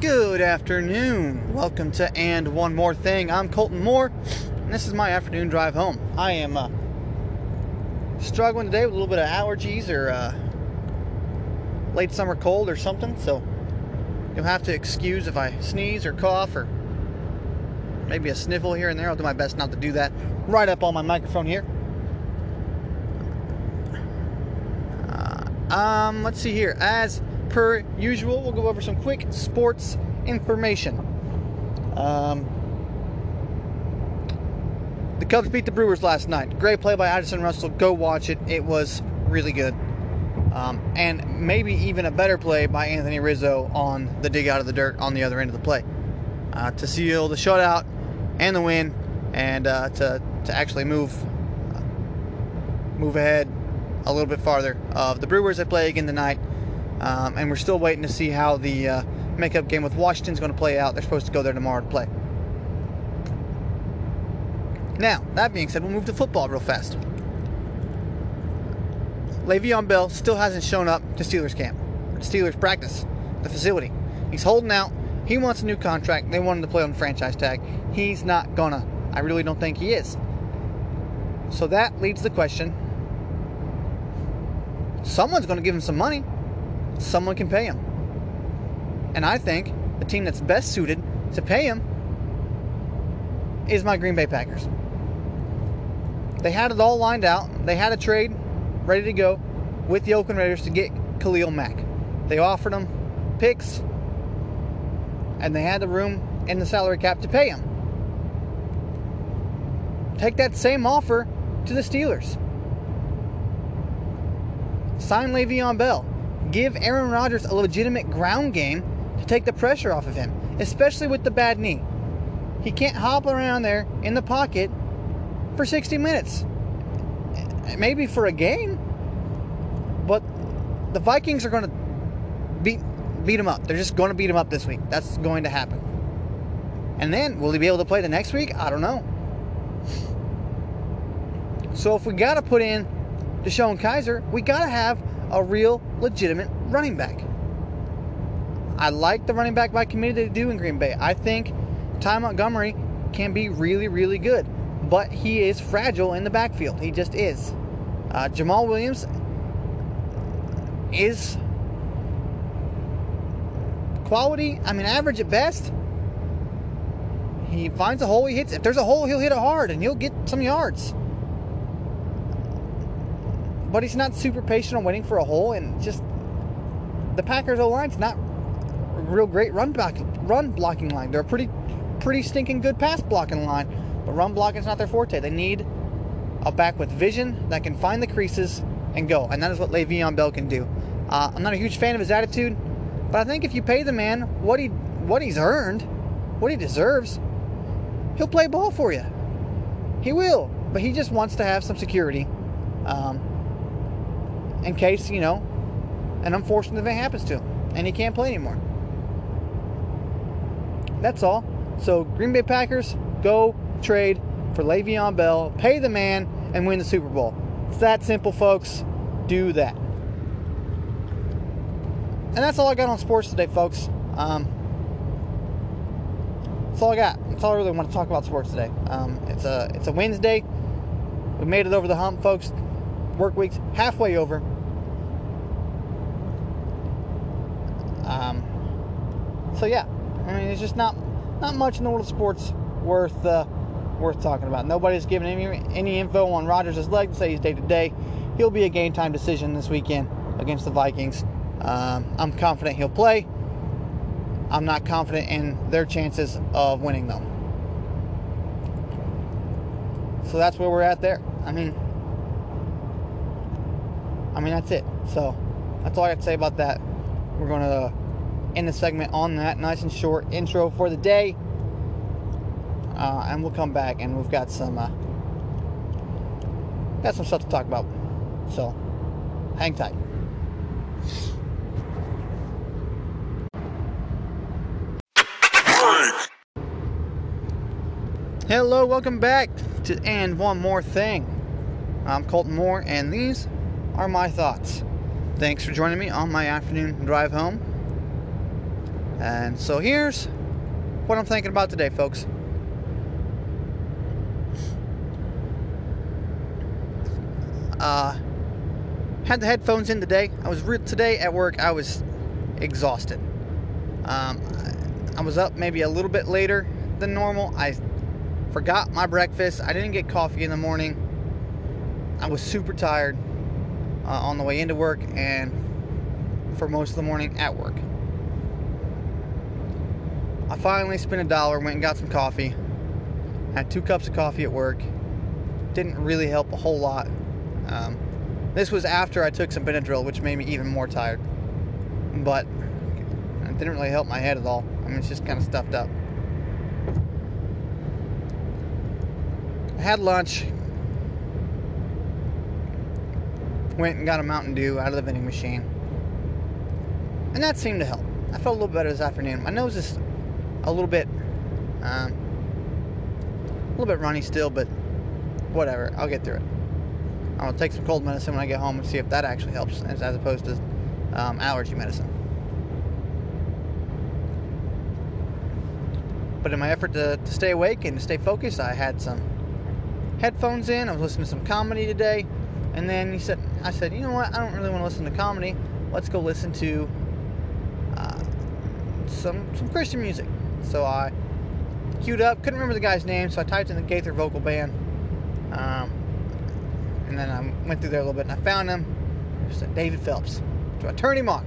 Good afternoon. Welcome to And One More Thing. I'm Colton Moore, and this is my afternoon drive home. I am uh, struggling today with a little bit of allergies or uh, late summer cold or something, so you'll have to excuse if I sneeze or cough or maybe a sniffle here and there. I'll do my best not to do that right up on my microphone here. Uh, um, let's see here. As per usual, we'll go over some quick sports information. Um, the Cubs beat the Brewers last night. Great play by Addison Russell. Go watch it. It was really good. Um, and maybe even a better play by Anthony Rizzo on the dig out of the dirt on the other end of the play uh, to seal the shutout and the win, and uh, to to actually move move ahead a little bit farther of the Brewers that play again tonight um, and we're still waiting to see how the uh, makeup game with Washington's going to play out. They're supposed to go there tomorrow to play. Now, that being said, we'll move to football real fast. Le'Veon Bell still hasn't shown up to Steelers camp, Steelers practice, the facility. He's holding out. He wants a new contract. They want him to play on the franchise tag. He's not gonna. I really don't think he is. So that leads the question someone's going to give him some money someone can pay him. And I think the team that's best suited to pay him is my Green Bay Packers. They had it all lined out. They had a trade ready to go with the Oakland Raiders to get Khalil Mack. They offered him picks, and they had the room in the salary cap to pay him. Take that same offer to the Steelers. Sign Le'Veon Bell give Aaron Rodgers a legitimate ground game to take the pressure off of him, especially with the bad knee. He can't hop around there in the pocket for 60 minutes. Maybe for a game, but the Vikings are going to beat beat him up. They're just going to beat him up this week. That's going to happen. And then will he be able to play the next week? I don't know. So if we got to put in DeShone Kizer, we got to have a real legitimate running back. I like the running back by committee they do in Green Bay. I think Ty Montgomery can be really, really good, but he is fragile in the backfield. He just is. Uh, Jamaal Williams is quality, I mean, average at best. He finds a hole, he hits. If there's a hole, he'll hit it hard and he'll get some yards but he's not super patient on waiting for a hole, and just the Packers O line's not a real great run block, run blocking line. They're a pretty pretty stinking good pass blocking line, but run blocking is not their forte. They need a back with vision that can find the creases and go, and that is what Le'Veon Bell can do. Uh, I'm not a huge fan of his attitude, but I think if you pay the man what he what he's earned, what he deserves, he'll play ball for you. He will, but he just wants to have some security. Um, in case, you know, an unfortunate event happens to him and he can't play anymore. That's all. So, Green Bay Packers, go trade for Le'Veon Bell, pay the man, and win the Super Bowl. It's that simple, folks. Do that. And that's all I got on sports today, folks. Um, that's all I got. That's all I really want to talk about sports today. Um, it's a it's a Wednesday. We made it over the hump, folks work week's halfway over. Um, so yeah, I mean, it's just not not much in the world of sports worth uh, worth talking about. Nobody's given any any info on Rodgers' leg to say he's day to day. He'll be a game time decision this weekend against the Vikings. Um, I'm confident he'll play. I'm not confident in their chances of winning though. So that's where we're at there. I mean, I mean, that's it. So, that's all I got to say about that. We're to end the segment on that nice and short intro for the day. Uh, and we'll come back and we've got some uh, got some stuff to talk about. So, hang tight. Hello, welcome back to And One More Thing. I'm Colton Moore, and these are my thoughts. Thanks for joining me on my afternoon drive home. And so here's what I'm thinking about today, folks. Uh, had the headphones in today. I was re- today at work. I was exhausted. Um, I was up maybe a little bit later than normal. I forgot my breakfast. I didn't get coffee in the morning. I was super tired uh, on the way into work and for most of the morning at work. I finally spent a dollar, went and got some coffee. Had two cups of coffee at work. Didn't really help a whole lot. Um, this was after I took some Benadryl, which made me even more tired. But it didn't really help my head at all. I mean, it's just kind of stuffed up. I had lunch. Went and got a Mountain Dew out of the vending machine. And that seemed to help. I felt a little better this afternoon. My nose is a little bit, um, a little bit runny still, but whatever. I'll get through it. I'll take some cold medicine when I get home and see if that actually helps, as, as opposed to um, allergy medicine. But in my effort to, to stay awake and to stay focused, I had some headphones in. I was listening to some comedy today, and then he said, "I said, you know what? I don't really want to listen to comedy. Let's go listen to uh, some some Christian music." So I queued up. Couldn't remember the guy's name, so I typed in the Gaither Vocal Band. Um, and then I went through there a little bit and I found him. It David Phelps. So I turned him on.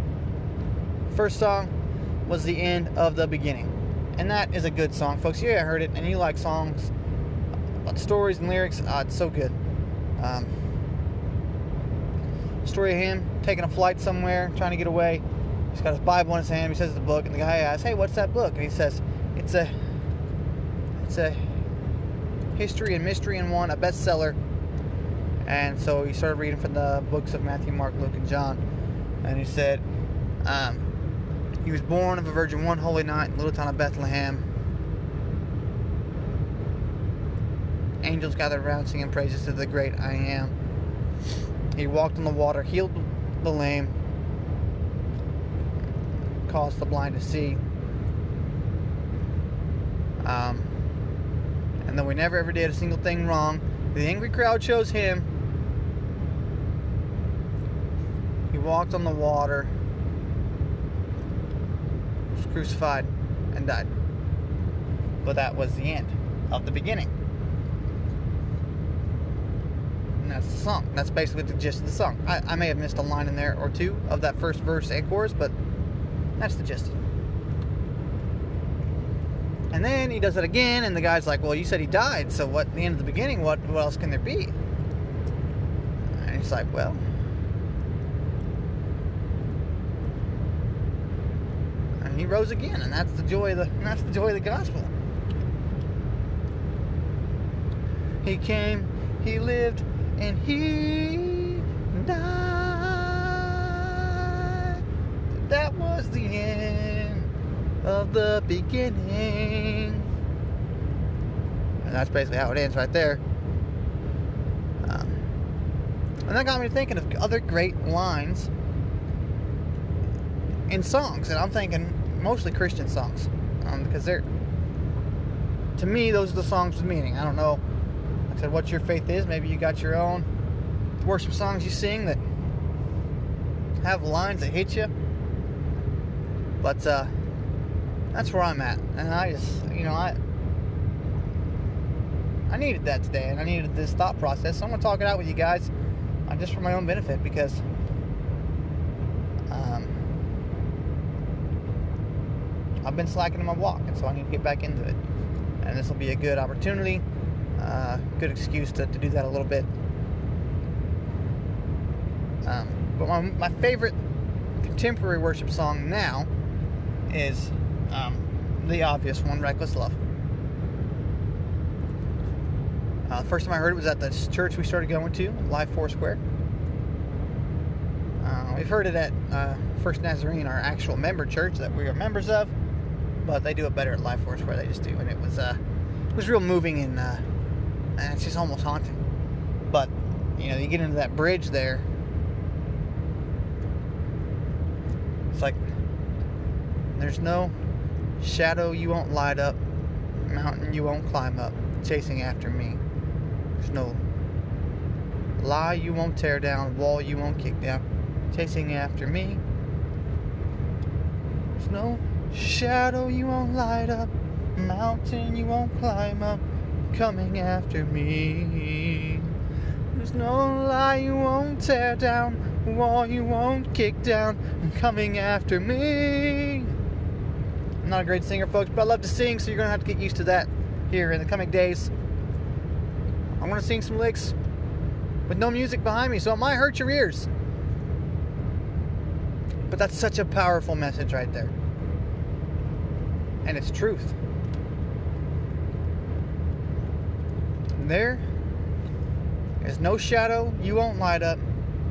First song was the end of the beginning. And that is a good song, folks. Yeah, I heard it and you like songs about stories and lyrics. Oh, it's so good. Um, story of him taking a flight somewhere, trying to get away. He's got his Bible in his hand. He says the book, and the guy asks, "Hey, what's that book?" And he says, "It's a, it's a history and mystery in one, a bestseller." And so he started reading from the books of Matthew, Mark, Luke, and John. And he said, um, he was born of a virgin one holy night in the little town of Bethlehem. Angels gathered around singing praises to the great I am. He walked on the water, healed the lame, caused the blind to see. Um, and though we never ever did a single thing wrong, the angry crowd chose him. He walked on the water, was crucified, and died. But that was the end of the beginning. And that's the song. That's basically the gist of the song. I, I may have missed a line in there or two of that first verse and chorus, but that's the gist. And then he does it again, and the guy's like, "Well, you said he died, so what? The end of the beginning, what? What else can there be?" And he's like, "Well." And he rose again, and that's the joy of the that's the joy of the gospel. He came, he lived, and he died. Of the beginning. And that's basically how it ends right there. Um, and that got me thinking of other great lines in songs. And I'm thinking mostly Christian songs. Um, because they're, to me, those are the songs with meaning. I don't know, like I said, what your faith is. Maybe you got your own worship songs you sing that have lines that hit you. But, uh, that's where I'm at. And I just, you know, I I needed that today, and I needed this thought process. So I'm gonna talk it out with you guys, uh, just for my own benefit, because um, I've been slacking in my walk, and so I need to get back into it. And this will be a good opportunity, uh, good excuse to, to do that a little bit. Um, but my, my favorite contemporary worship song now is um, the obvious one, Reckless Love. Uh, first time I heard it was at the church we started going to, Life Foursquare. Uh, we've heard it at uh, First Nazarene, our actual member church that we are members of, but they do it better at Life Foursquare. They just do, and it was uh, it was real moving and, uh, and it's just almost haunting. But you know, you get into that bridge there, it's like there's no shadow you won't light up, mountain you won't climb up, chasing after me. There's no lie you won't tear down, wall you won't kick down, chasing after me. There's no shadow you won't light up, mountain you won't climb up, coming after me. There's no lie you won't tear down, wall you won't kick down, coming after me. Not a great singer, folks, but I love to sing, so you're gonna have to get used to that here in the coming days. I'm gonna sing some licks with no music behind me, so it might hurt your ears. But that's such a powerful message right there. And it's truth. There is no shadow you won't light up,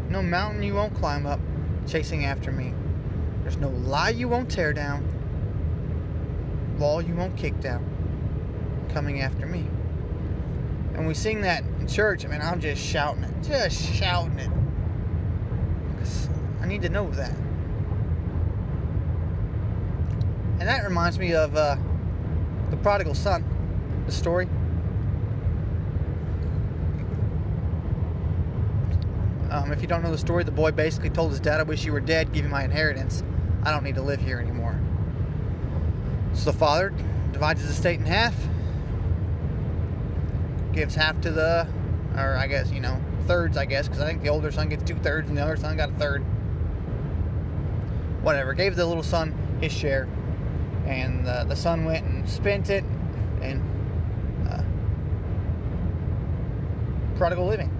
no mountain you won't climb up, chasing after me. There's no lie you won't tear down, wall you won't kick down, coming after me. And we sing that in church, I mean, I'm just shouting it, just shouting it. I need to know that. And that reminds me of uh, the prodigal son, the story. Um, if you don't know the story, the boy basically told his dad, I wish you were dead, give me my inheritance. I don't need to live here anymore. So the father divides his estate in half, gives half to the, or I guess, you know, thirds, I guess, because I think the older son gets two thirds and the other son got a third. Whatever. Gave the little son his share. And uh, the son went and spent it in uh, prodigal living.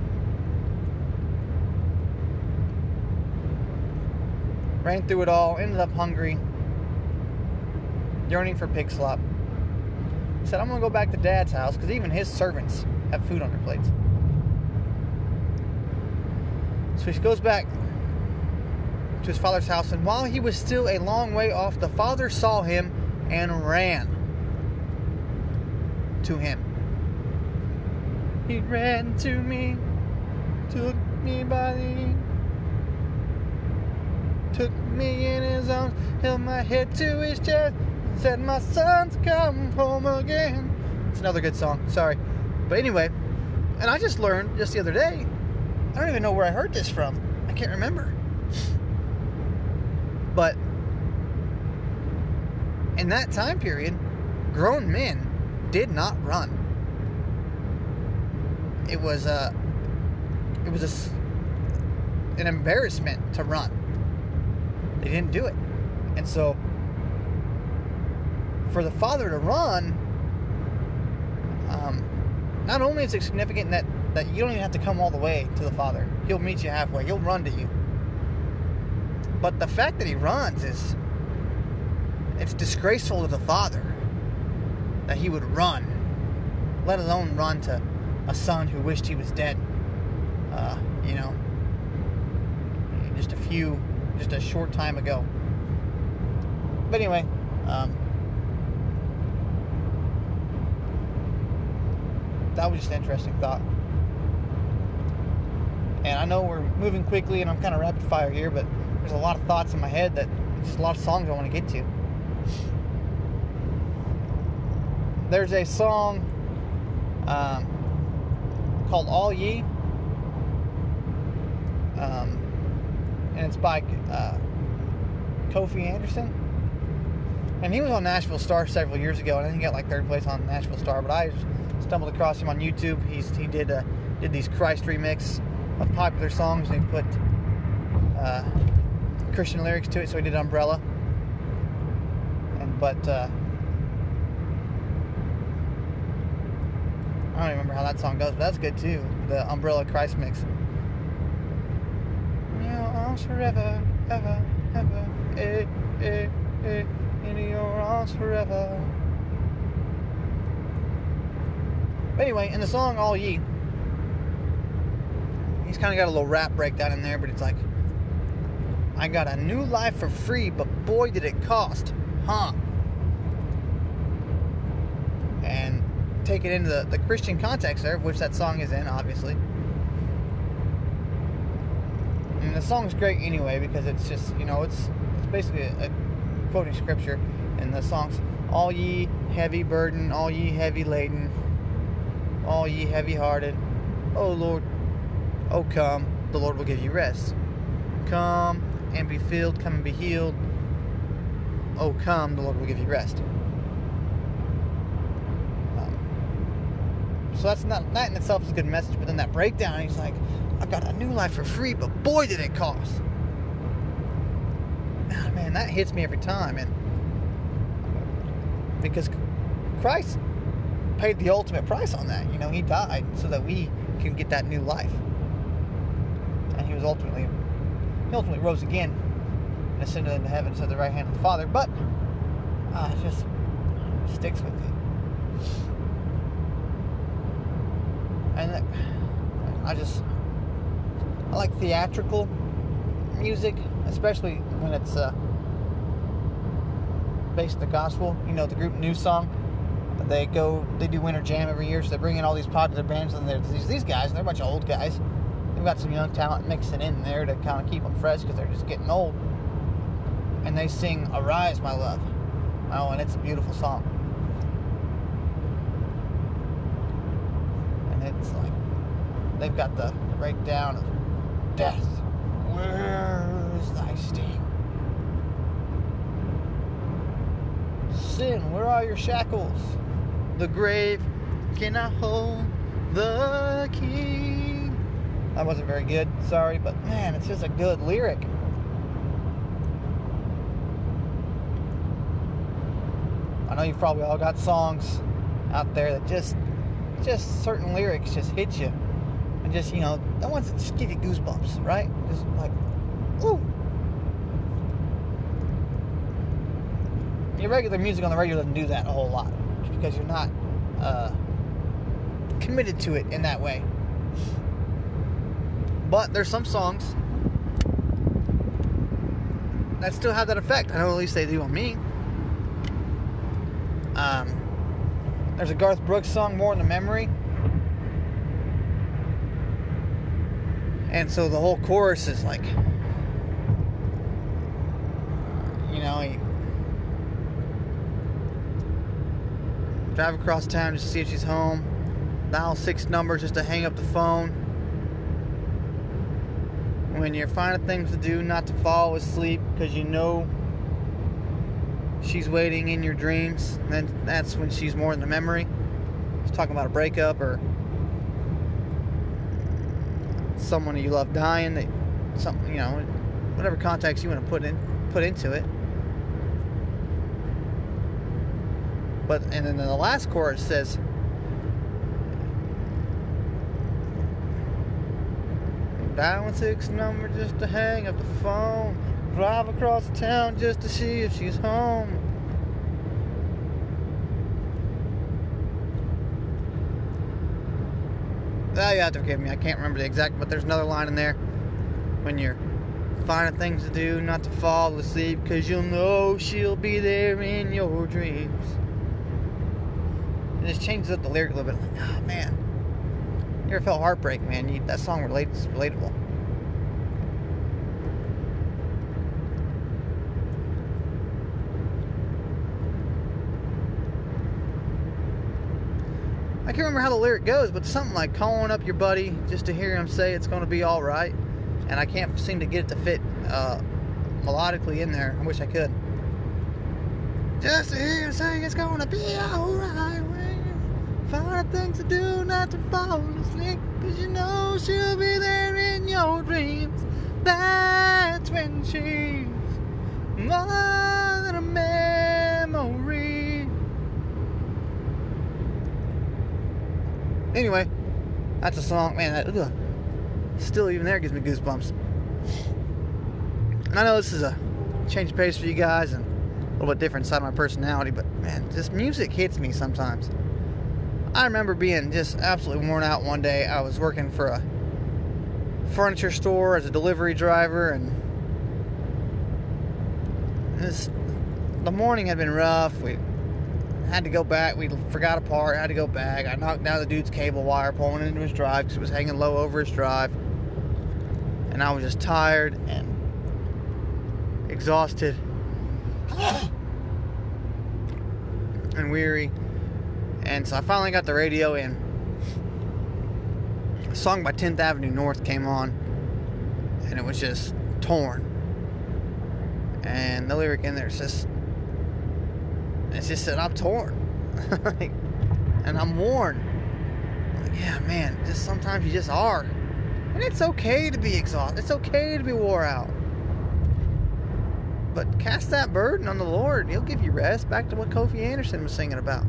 Ran through it all, ended up hungry, yearning for pig slop. He said, I'm going to go back to dad's house because even his servants have food on their plates. So he goes back to his father's house, and while he was still a long way off, the father saw him and ran to him. He ran to me, took me by the took me in his arms, held my head to his chest, said, My son's come home again. It's another good song, sorry. But anyway, and I just learned just the other day, I don't even know where I heard this from. I can't remember. But in that time period, grown men did not run. It was a, it was a, an embarrassment to run. They didn't do it. And so for the father to run, um, not only is it significant that, that you don't even have to come all the way to the father, he'll meet you halfway, he'll run to you. But the fact that he runs is it's disgraceful to the father that he would run, let alone run to a son who wished he was dead. Uh, you know, just a few just a short time ago. But anyway, um, that was just an interesting thought. And I know we're moving quickly and I'm kind of rapid fire here, but there's a lot of thoughts in my head that just a lot of songs I want to get to. There's a song um, called All Ye. Um, and it's by uh, Coffey Anderson. And he was on Nashville Star several years ago, and I think he got like third place on Nashville Star. But I stumbled across him on YouTube. He's he did uh, did these Christ remix of popular songs, and he put uh, Christian lyrics to it. So he did Umbrella, and but uh, I don't remember how that song goes, but that's good too. The Umbrella Christ mix forever, ever, ever, eh, eh, eh, in your arms forever. But anyway, in the song All Ye, he's kind of got a little rap breakdown in there, but it's like, I got a new life for free, but boy did it cost, huh? And take it into the, the Christian context there, which that song is in, obviously and the song's great anyway because it's just you know it's it's basically a, a quoting scripture. And the songs, all ye heavy burden, all ye heavy laden, all ye heavy hearted, oh Lord, oh come, the Lord will give you rest. Come and be filled, come and be healed. Oh come, the Lord will give you rest. Um, so that's not that in itself is a good message, but then that breakdown, he's like, I got a new life for free, but boy did it cost. Man, that hits me every time, and because Christ paid the ultimate price on that. You know, He died so that we can get that new life, and He was ultimately He ultimately rose again and ascended into heaven, at the right hand of the Father. But uh, it just sticks with me, and I just I like theatrical music, especially when it's uh, based in the gospel. You know, the group NewSong. They go, they do Winter Jam every year, so they bring in all these popular bands, and there's these, guys, and they're a bunch of old guys. They've got some young talent mixing in there to kind of keep them fresh because they're just getting old. And they sing "Arise, My Love." Oh, and it's a beautiful song. And it's like they've got the breakdown of death, where is thy sting? Sin, where are your shackles? The grave cannot hold the king. That wasn't very good, sorry, but man, it's just a good lyric. I know you've probably all got songs out there that just just certain lyrics just hit you and just you know the ones that just give you goosebumps, right? Just like, ooh. Your regular music on the radio doesn't do that a whole lot, because you're not uh, committed to it in that way. But there's some songs that still have that effect. I know at least they do on me. Um, there's a Garth Brooks song, "More Than a Memory." And so the whole chorus is like, you know, he drive across town just to see if she's home. Dial six numbers just to hang up the phone. When you're finding things to do, not to fall asleep because you know she's waiting in your dreams. Then that's when she's more than a memory. He's talking about a breakup or someone you love dying, that something you know, whatever context you want to put in put into it. But and then the last chorus says Dialing six number just to hang up the phone. Drive across town just to see if she's home. Oh, you have to forgive me. I can't remember the exact, but there's another line in there. When you're finding things to do, not to fall asleep, because you'll know she'll be there in your dreams. It just changes up the lyric a little bit. Like, oh man, you ever felt heartbreak, man? You, that song relates relatable. I can't remember how the lyric goes, but something like calling up your buddy just to hear him say it's going to be all right. And I can't seem to get it to fit uh, melodically in there. I wish I could. Just to hear him say it's going to be all right. Find things to do, not to fall asleep. Cause you know she'll be there in your dreams. That's when she's more than a memory. Anyway, that's a song, man. That ugh, still even there gives me goosebumps. And I know this is a change of pace for you guys and a little bit different side of my personality, but man, this music hits me sometimes. I remember being just absolutely worn out one day. I was working for a furniture store as a delivery driver, and this the morning had been rough. We had to go back. We forgot a part. Had to go back. I knocked down the dude's cable wire, pulling it into his drive because it was hanging low over his drive, and I was just tired and exhausted. and weary. And so I finally got the radio in. a song by 10th Avenue North came on and it was just torn. And the lyric in there is just it's just that I'm torn. and I'm worn. Like, yeah, man, just sometimes you just are. And it's okay to be exhausted. It's okay to be wore out. But cast that burden on the Lord. And He'll give you rest. Back to what Coffey Anderson was singing about.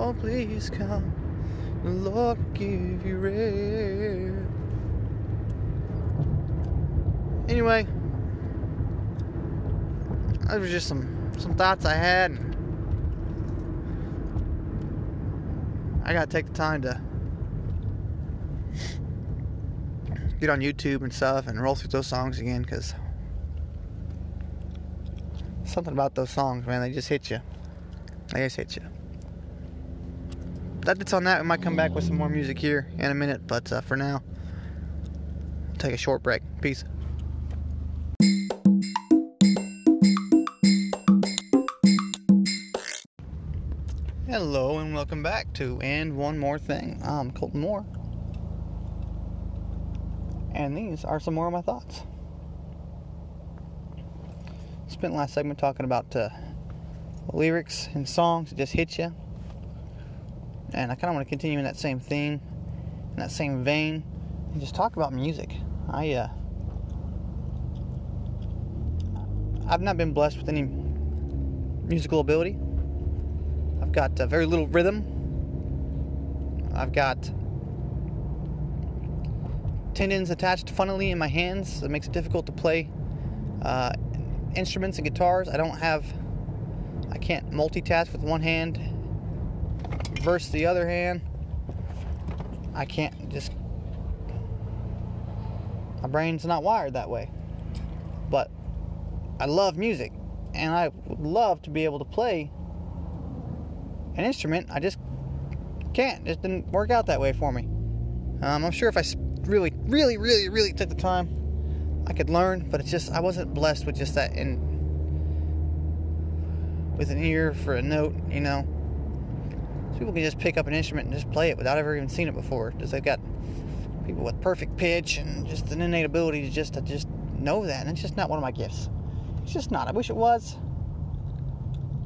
Oh, please come. The Lord give you rest. Anyway, those were just some some thoughts I had. I gotta take the time to get on YouTube and stuff and roll through those songs again because something about those songs, man, they just hit you. They just hit you. That's on that. We might come back with some more music here in a minute, but uh, for now, take a short break. Peace. Hello and welcome back to And One More Thing. I'm Colton Moore. And these are some more of my thoughts. Spent last segment talking about uh, lyrics and songs that just hit you. And I kind of want to continue in that same theme, in that same vein, and just talk about music. I, uh, I've not been blessed with any musical ability. I've got uh, very little rhythm. I've got tendons attached funnily in my hands that makes it difficult to play uh, instruments and guitars. I don't have, I can't multitask with one hand versus the other hand. I can't just, my brain's not wired that way. But I love music and I would love to be able to play an instrument. I just can't. It didn't work out that way for me. Um, I'm sure if I really, really, really, really took the time, I could learn, but it's just I wasn't blessed with just that in with an ear for a note, you know. People can just pick up an instrument and just play it without ever even seeing it before. Because they've got people with perfect pitch and just an innate ability to just to just know that, and it's just not one of my gifts. It's just not. I wish it was.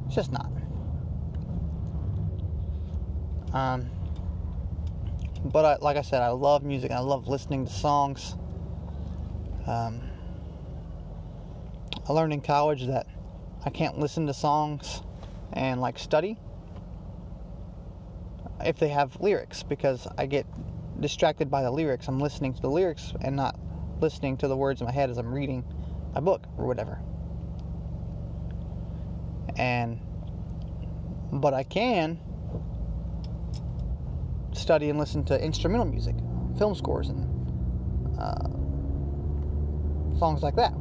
It's just not. Um, but I, like I said, I love music. I love listening to songs. Um, I learned in college that I can't listen to songs and like study if they have lyrics because I get distracted by the lyrics. I'm listening to the lyrics and not listening to the words in my head as I'm reading my book or whatever. And but I can study and listen to instrumental music, film scores, and uh, songs like that.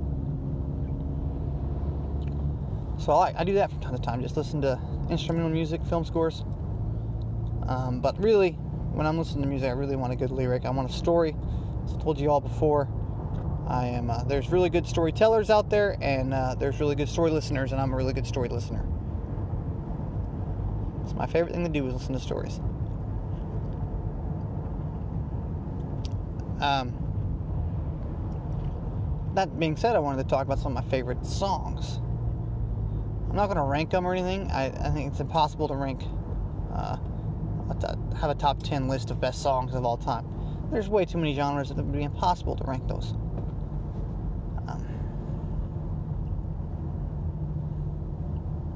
So I, I, do that from time to time, just listen to instrumental music, film scores. Um, but really, when I'm listening to music, I really want a good lyric. I want a story. As I told you all before, I am. Uh, there's really good storytellers out there, and uh, there's really good story listeners, and I'm a really good story listener. It's my favorite thing to do is listen to stories. Um, that being said, I wanted to talk about some of my favorite songs. I'm not going to rank them or anything. I, I, think it's impossible to rank, uh, have a top 10 list of best songs of all time. There's way too many genres that it would be impossible to rank those. Um,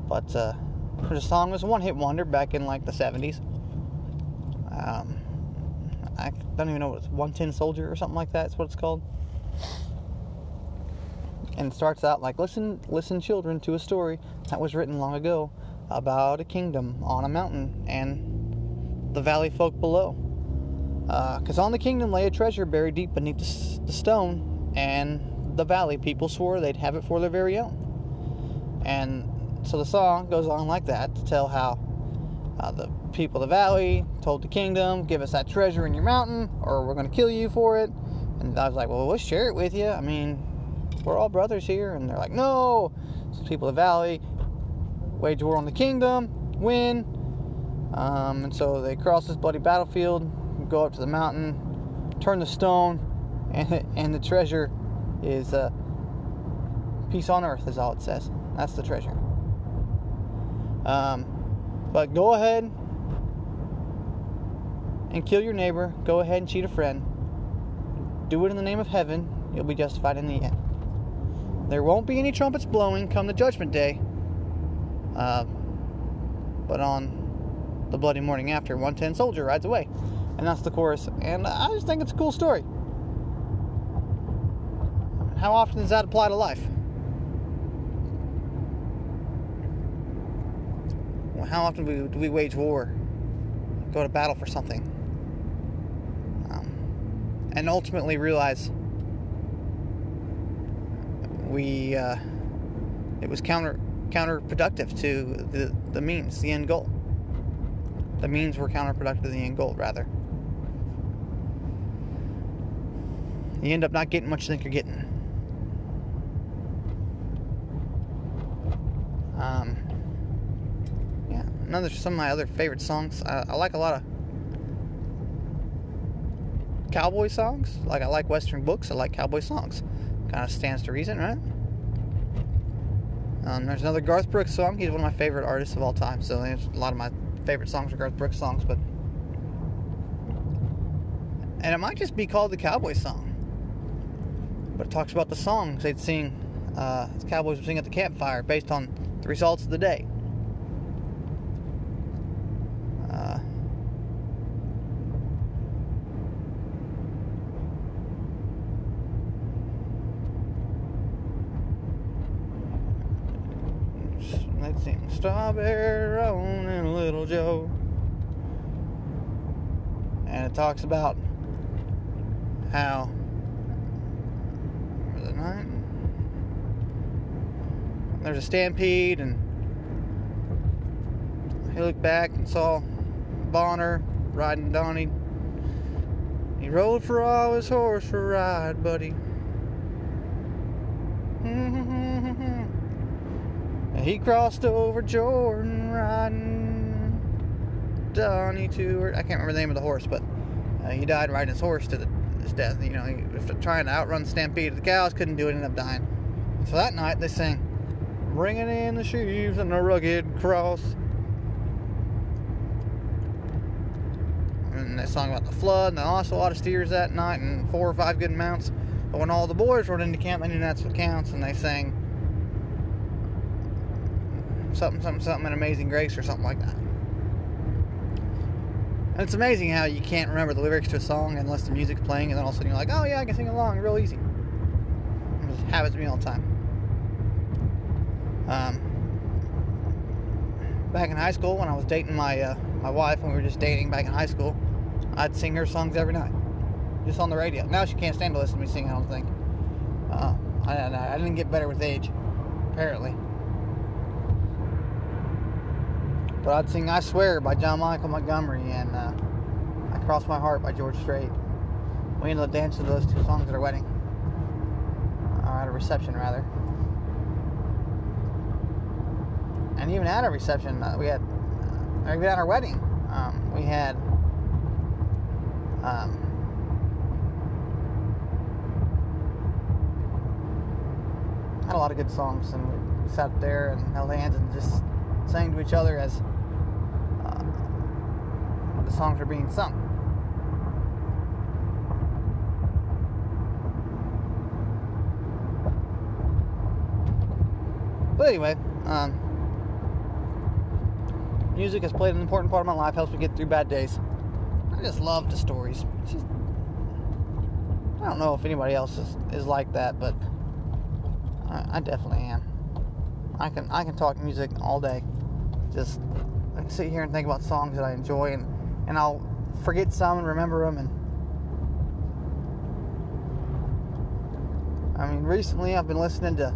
but uh, the song was one hit wonder back in like the 70s. Um, I don't even know what it's One Tin Soldier or something like that. What it's called. And it starts out like listen, listen, children, to a story that was written long ago about a kingdom on a mountain and the valley folk below. Because uh, on the kingdom lay a treasure buried deep beneath the, the stone, and the valley people swore they'd have it for their very own. And so the song goes on like that to tell how uh, the people of the valley told the kingdom, give us that treasure in your mountain, or we're going to kill you for it. And I was like, well, we'll share it with you. I mean, we're all brothers here. And they're like, no. So people of the valley wage war on the kingdom, win. Um, and so they cross this bloody battlefield, go up to the mountain, turn the stone, and and the treasure is uh, peace on earth, is all it says. That's the treasure. Um, but go ahead and kill your neighbor. Go ahead and cheat a friend. Do it in the name of heaven. You'll be justified in the end. There won't be any trumpets blowing come the judgment day. Uh, but on the bloody morning after, one tin soldier rides away. And that's the chorus. And I just think it's a cool story. How often does that apply to life? Well, how often do we, do we wage war? Go to battle for something? Um, and ultimately realize we uh, it was counter counterproductive to the, the means, the end goal. The means were counterproductive to the end goal, rather. You end up not getting what you think you're getting. Um, yeah, another some of my other favorite songs. I, I like a lot of cowboy songs. Like I like Western books. I like cowboy songs. Kind of stands to reason, right? Um, there's another Garth Brooks song. He's one of my favorite artists of all time. So there's a lot of my favorite songs are Garth Brooks songs, but and it might just be called the Cowboy song. But it talks about the songs they'd sing, uh, the cowboys would sing at the campfire based on the results of the day. Uh, they'd sing Strawberry Roan Joe. And it talks about how night there's a stampede and he looked back and saw Bonner riding Donnie. He rode for all his horse for ride, buddy. And he crossed over Jordan riding Donnie to her. I can't remember the name of the horse, but uh, he died riding his horse to the, his death. You know, he was trying to outrun the stampede of the cows, couldn't do it, ended up dying. So that night they sang, Bringing in the sheaves and the rugged cross. And they sung about the flood, and they lost a lot of steers that night, and four or five good mounts. But when all the boys rode into camp, they knew that's what counts, and they sang something, something, something, an amazing grace, or something like that. And it's amazing how you can't remember the lyrics to a song unless the music's playing, and then all of a sudden you're like, oh yeah, I can sing along real easy. It just happens to me all the time. Um, back in high school, when I was dating my uh, my wife, when we were just dating back in high school, I'd sing her songs every night, just on the radio. Now she can't stand to listen to me sing. I don't think. Uh, I, I didn't get better with age, apparently. But I'd sing "I Swear" by John Michael Montgomery and uh, "I Cross My Heart" by George Strait. We ended up dancing to those two songs at our wedding, or at a reception rather. and even at our reception, uh, we had, uh, even at our wedding, um, we had, um, had a lot of good songs, and we sat there and held hands and just sang to each other as uh, the songs are being sung. But anyway, um, Music has played an important part of my life, helps me get through bad days. I just love the stories. Just, I don't know if anybody else is, is like that, but I, I, definitely am. I can I can talk music all day. Just I can sit here and think about songs that I enjoy, and, and I'll forget some and remember them. And I mean, recently I've been listening to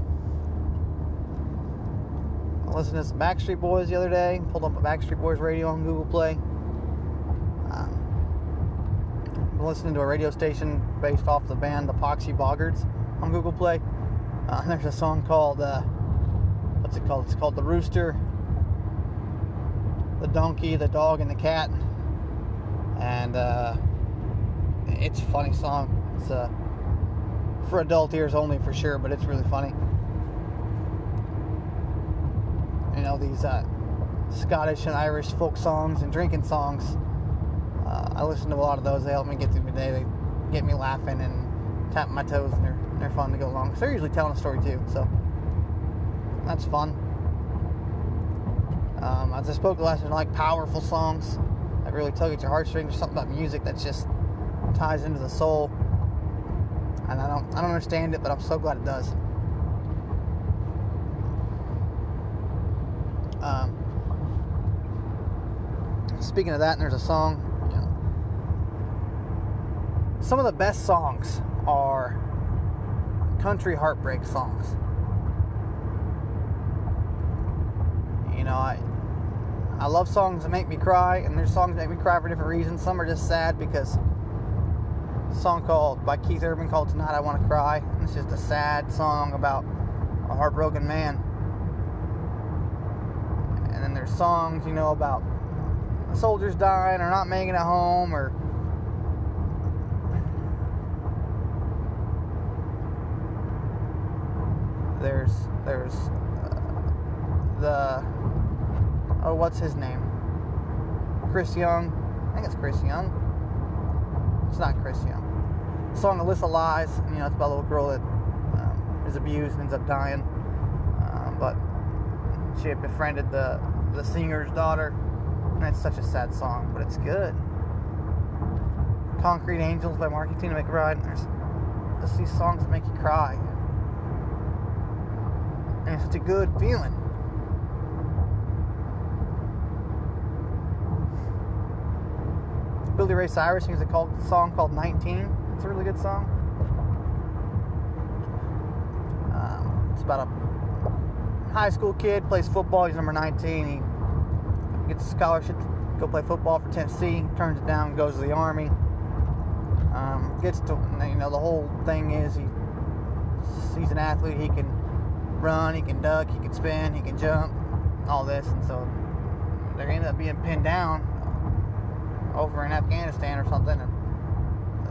I listened to some Backstreet Boys the other day. Pulled up a Backstreet Boys radio on Google Play. Um, I'm listening to a radio station based off the band the Poxy Boggards on Google Play. Uh, there's a song called uh, what's it called? It's called The Rooster. the donkey, the dog, and the cat. And uh, it's a funny song. It's uh, for adult ears only for sure, but it's really funny. You know, these uh, Scottish and Irish folk songs and drinking songs. Uh, I listen to a lot of those. They help me get through the day. They get me laughing and tapping my toes, and they're, they're fun to go along. They're usually telling a story too, so that's fun. Um, as I spoke last night, I like powerful songs that really tug at your heartstrings. There's something about music that just ties into the soul, and I don't I don't understand it, but I'm so glad it does. Um, speaking of that, there's a song. You know, some of the best songs are country heartbreak songs. You know, I I love songs that make me cry, and there's songs that make me cry for different reasons. Some are just sad because a song called by Keith Urban called "Tonight I Want to Cry." It's just a sad song about a heartbroken man. And then there's songs, you know, about soldiers dying or not making it home or there's there's uh, the oh what's his name? Chris young? I think it's chris young. It's not chris young. The song alyssa lies you know it's about a little girl that um, is abused and ends up dying. Um, but she had befriended the the singer's daughter. And it's such a sad song but it's good. Concrete angels by Martina McBride. There's just these songs that make you cry. And it's such a good feeling. Billy Ray Cyrus sings a called, song called 19. It's a really good song. Um, it's about a high school kid, plays football, he's number 19. He gets a scholarship to go play football for Tennessee, turns it down, goes to the Army. Um, gets to, you know, the whole thing is he, he's an athlete, he can run, he can duck, he can spin, he can jump, all this, and so they end up being pinned down over in Afghanistan or something. And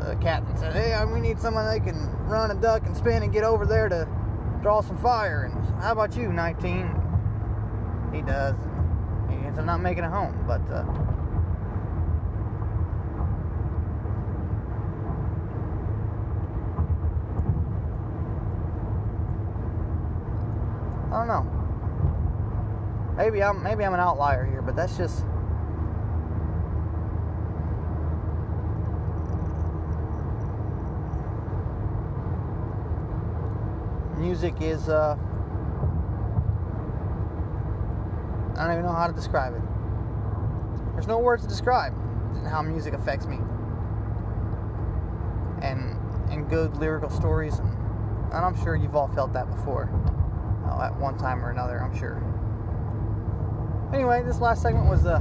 the captain said, "Hey, we need someone that can run and duck and spin and get over there to draw some fire." And how about you, 19? He does. He ends up not making it home, but. Uh, I don't know. Maybe I'm maybe I'm an outlier here, but that's just music is uh I don't even know how to describe it. There's no words to describe how music affects me. And and good lyrical stories and, and I'm sure you've all felt that before uh, at one time or another, I'm sure. Anyway, this last segment was uh,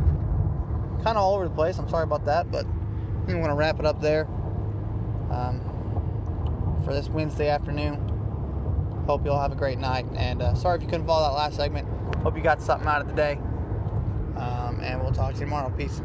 kind of all over the place. I'm sorry about that, but I'm going to wrap it up there um, for this Wednesday afternoon. Hope you all have a great night. And uh, sorry if you couldn't follow that last segment. Hope you got something out of the day. Um, and we'll talk to you tomorrow. Peace.